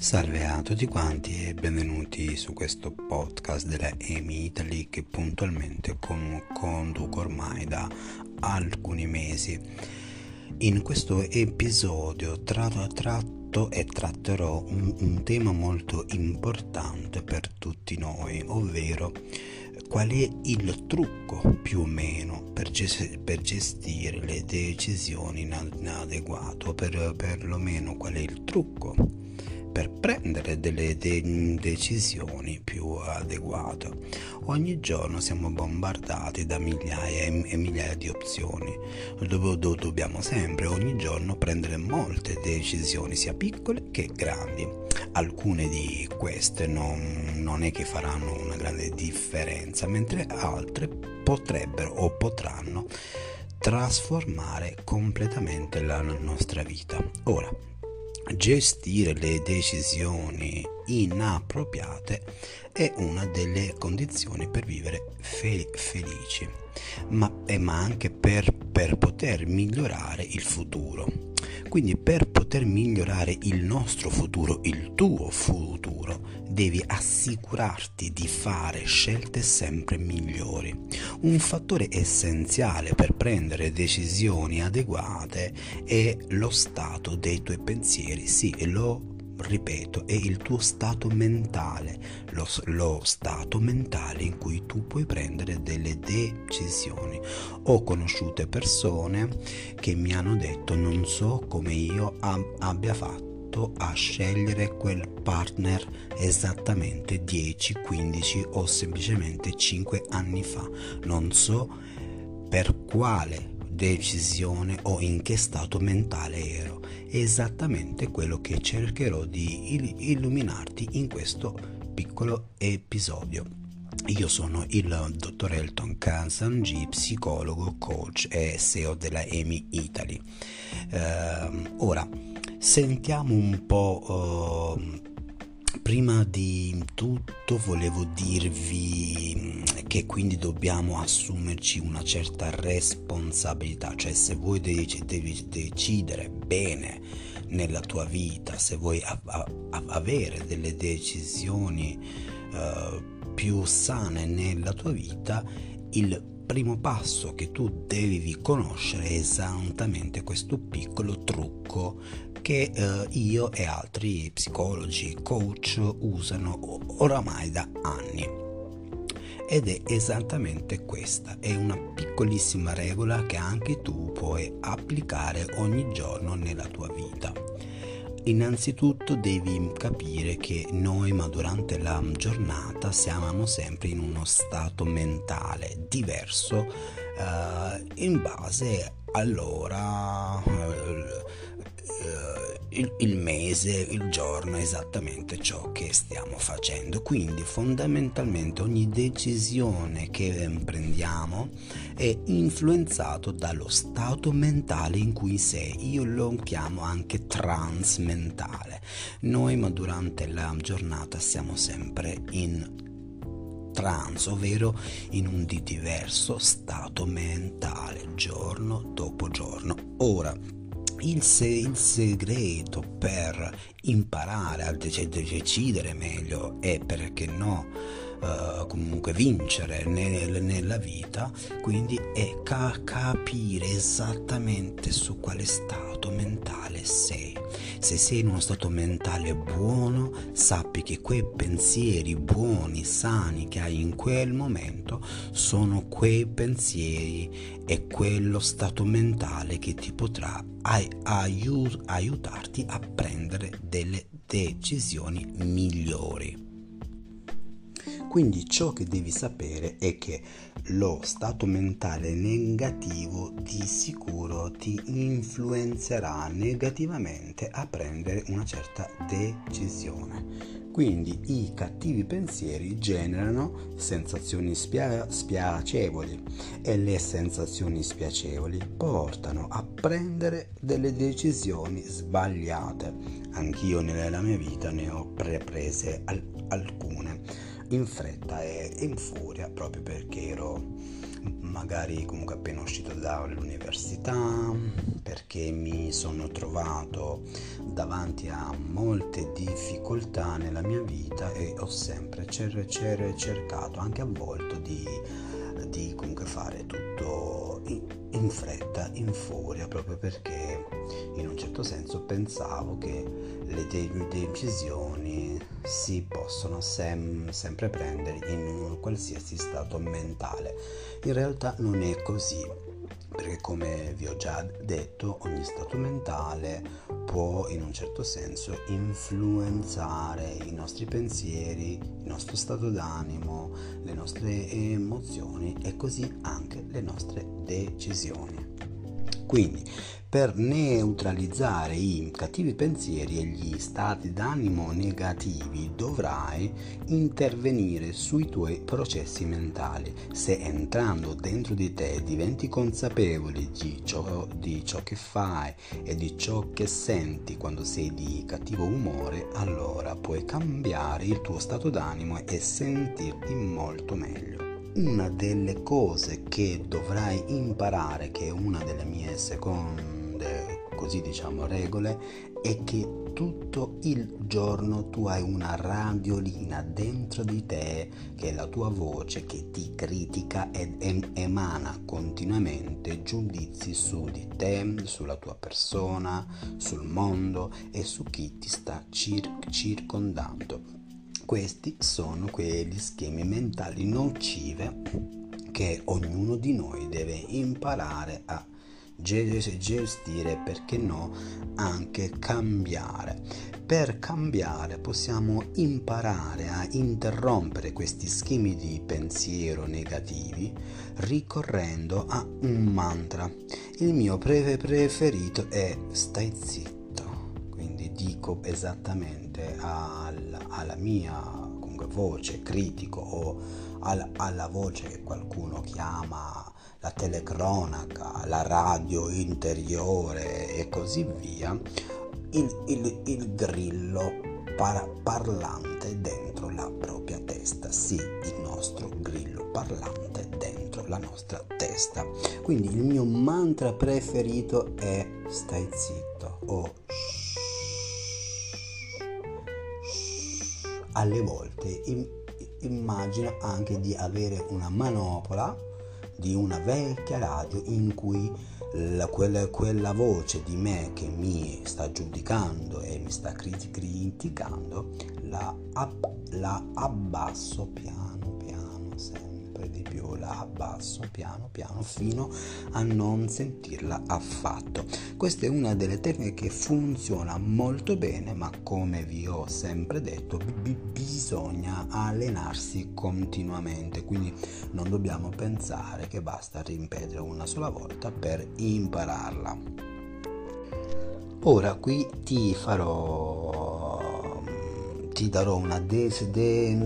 Salve a tutti quanti e benvenuti su questo podcast della EMI Italy che puntualmente con- conduco ormai da alcuni mesi. In questo episodio tratto, tratto e tratterò un, un tema molto importante per tutti noi, ovvero qual è il trucco più o meno per, gest- per gestire le decisioni inadeguate o per, perlomeno qual è il trucco per prendere delle de- decisioni più adeguate. Ogni giorno siamo bombardati da migliaia e migliaia di opzioni. Do- do- dobbiamo sempre ogni giorno prendere molte decisioni, sia piccole che grandi. Alcune di queste non, non è che faranno una grande differenza, mentre altre potrebbero o potranno trasformare completamente la nostra vita. Ora, gestire le decisioni inappropriate è una delle condizioni per vivere fe- felici, ma, eh, ma anche per, per poter migliorare il futuro. Quindi per poter migliorare il nostro futuro, il tuo futuro, devi assicurarti di fare scelte sempre migliori. Un fattore essenziale per prendere decisioni adeguate è lo stato dei tuoi pensieri. Sì, lo ripeto, è il tuo stato mentale, lo, lo, stato mentale in cui tu puoi prendere delle decisioni. Ho conosciute persone che mi hanno detto non so come io ab- abbia fatto a scegliere quel partner esattamente 10, 15 o semplicemente 5 anni fa. Non so per quale decisione o in che stato mentale ero. Esattamente quello che cercherò di illuminarti in questo piccolo episodio. Io sono il dottor Elton Kansanji, psicologo, coach e CEO della EMI Italy. Uh, ora, sentiamo un po' uh, Prima di tutto volevo dirvi che quindi dobbiamo assumerci una certa responsabilità, cioè se vuoi devi, devi decidere bene nella tua vita, se vuoi a, a avere delle decisioni uh, più sane nella tua vita, il primo passo che tu devi conoscere è esattamente questo piccolo trucco che eh, io e altri psicologi, coach usano oramai da anni. Ed è esattamente questa, è una piccolissima regola che anche tu puoi applicare ogni giorno nella tua vita. Innanzitutto devi capire che noi, ma durante la giornata, siamo sempre in uno stato mentale diverso uh, in base all'ora, uh, il, il, mese, il giorno, esattamente ciò che stiamo facendo. Quindi fondamentalmente ogni decisione che prendiamo è influenzato dallo stato mentale in cui sei. Io lo chiamo anche transmentale. Noi ma durante la giornata siamo sempre in trance, ovvero in un di diverso stato mentale, giorno dopo giorno. Ora, il, se- il, segreto per imparare a decidere meglio e perché no uh, comunque vincere nel, nella vita quindi è ca- capire esattamente su quale stato mentale sei se sei in uno stato mentale buono sappi che quei pensieri buoni sani che hai in quel momento sono quei pensieri e quello stato mentale che ti potrà aiut- aiutarti a prendere delle decisioni migliori. Quindi ciò che devi sapere è che lo stato mentale negativo di sicuro ti influenzerà negativamente a prendere una certa decisione. Quindi i cattivi pensieri generano sensazioni spia- spiacevoli e le sensazioni spiacevoli portano a prendere delle decisioni sbagliate. Anch'io nella mia vita ne ho prese al- alcune in fretta e in furia proprio perché ero magari comunque appena uscito dall'università, perché mi sono trovato davanti a molte difficoltà nella mia vita e ho sempre cer- cer- cercato anche a volte di, di comunque fare tutto in, in fretta, in furia, proprio perché in un certo senso pensavo che le de- decisioni si possono sem- sempre prendere in qualsiasi stato mentale. In realtà non è così, perché come vi ho già detto, ogni stato mentale può in un certo senso influenzare i nostri pensieri, il nostro stato d'animo, le nostre emozioni e così anche le nostre decisioni. Quindi per neutralizzare i cattivi pensieri e gli stati d'animo negativi dovrai intervenire sui tuoi processi mentali. Se entrando dentro di te diventi consapevole di ciò, di ciò che fai e di ciò che senti quando sei di cattivo umore, allora puoi cambiare il tuo stato d'animo e sentirti molto meglio una delle cose che dovrai imparare, che è una delle mie seconde, così diciamo, regole, è che tutto il giorno tu hai una radiolina dentro di te, che è la tua voce, che ti critica ed emana continuamente giudizi su di te, sulla tua persona, sul mondo e su chi ti sta cir- circondando questi sono quegli schemi mentali nocive che ognuno di noi deve imparare a gestire, perché no, anche cambiare. Per cambiare possiamo imparare a interrompere questi schemi di pensiero negativi ricorrendo a un mantra. Il mio preferito è stai zitto dico esattamente al, alla mia comunque, voce critico o al, alla voce che qualcuno chiama la telecronaca, la radio interiore e così via, il, il, il grillo par- parlante dentro la propria testa, sì, il nostro grillo parlante dentro la nostra testa. Quindi il mio mantra preferito è stai zitto o shh alle volte immagina anche di avere una manopola di una vecchia radio in cui la, quella, quella, voce di me che mi sta giudicando e mi sta criticando la, la abbasso piano piano di più, la abbasso piano piano fino a non sentirla affatto. Questa è una delle tecniche che funziona molto bene, ma come vi ho sempre detto, b- bisogna allenarsi continuamente, quindi non dobbiamo pensare che basta ripetere una sola volta per impararla. Ora qui ti farò ti darò una descrizione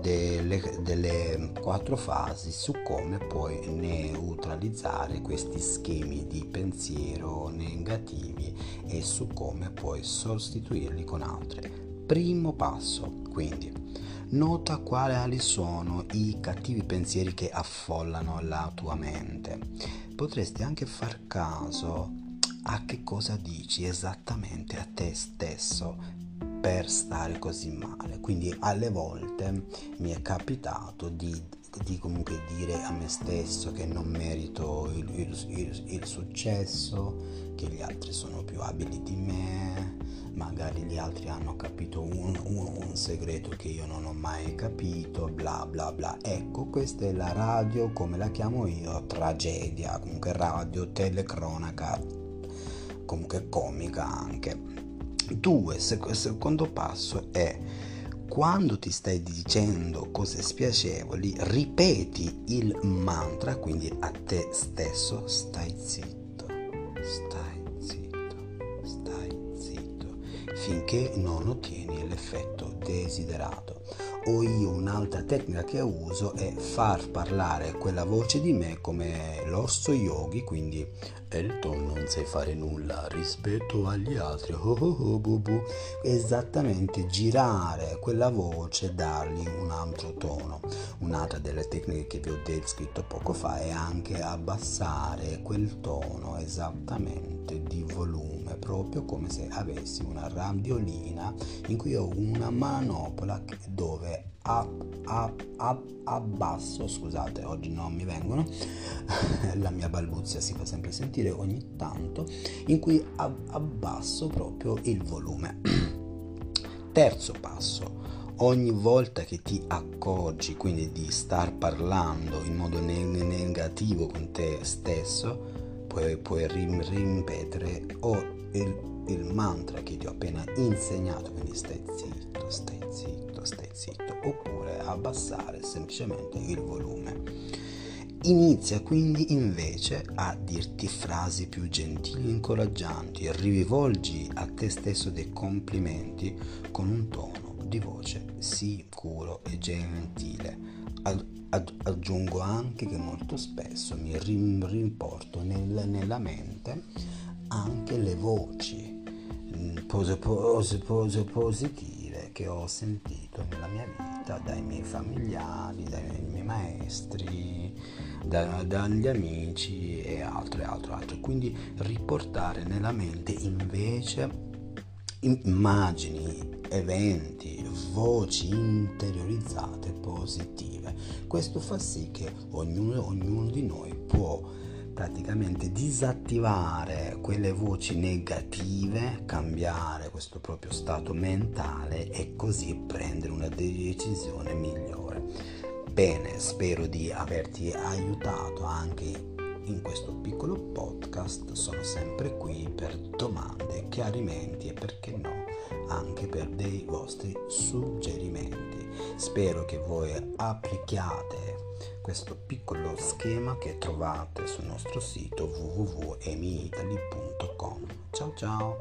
delle, delle quattro fasi su come puoi neutralizzare questi schemi di pensiero negativi e su come puoi sostituirli con altri. Primo passo, quindi, nota quali sono i cattivi pensieri che affollano la tua mente. Potresti anche far caso a che cosa dici esattamente a te stesso per stare così male. Quindi alle volte mi è capitato di, di comunque dire a me stesso che non merito il, il, il, il successo, che gli altri sono più abili di me, magari gli altri hanno capito un, un, un, segreto che io non ho mai capito, bla bla bla. Ecco, questa è la radio, come la chiamo io, tragedia, comunque radio, telecronaca, comunque comica anche. Due, il secondo passo è quando ti stai dicendo cose spiacevoli, ripeti il mantra, quindi a te stesso, stai zitto, stai zitto, stai zitto, finché non ottieni l'effetto desiderato. O io un'altra tecnica che uso è far parlare quella voce di me come l'orso yogi, quindi Elton non sai fare nulla rispetto agli altri, oh oh oh bu bu. esattamente girare quella voce, dargli un altro tono. Un'altra delle tecniche che vi ho descritto poco fa è anche abbassare quel tono esattamente di volume, proprio come se avessi una radiolina in cui ho una manopola dove abbasso, scusate, oggi non mi vengono, la mia balbuzia si fa sempre sentire ogni tanto, in cui abbasso proprio il volume. Terzo passo, ogni volta che ti accorgi quindi di star parlando in modo negativo con te stesso, puoi, puoi ripetere o il, il mantra che ti ho appena insegnato, quindi stai zitto, stai zitto, stai zitto, oppure abbassare semplicemente il volume. Inizia quindi invece a dirti frasi più gentili e incoraggianti, rivolgi a te stesso dei complimenti con un tono di voce sicuro e gentile. aggiungo anche che molto spesso mi rimporto nel, nella mente anche le voci mm, pose, pose, pose, positive che ho sentito nella mia vita dai miei familiari, dai miei maestri, da, dagli amici e altro e altro, altro. Quindi riportare nella mente invece immagini, eventi, voci interiorizzate positive. Questo fa sì che ognuno, ognuno di noi può praticamente disattivare quelle voci negative, cambiare questo proprio stato mentale e così prendere una decisione migliore. Bene, spero di averti aiutato anche in questo piccolo podcast. Sono sempre qui per domande, chiarimenti e perché no, anche per dei vostri suggerimenti. Spero che voi applichiate questo piccolo schema che trovate sul nostro sito www.emiitaly.com. Ciao ciao!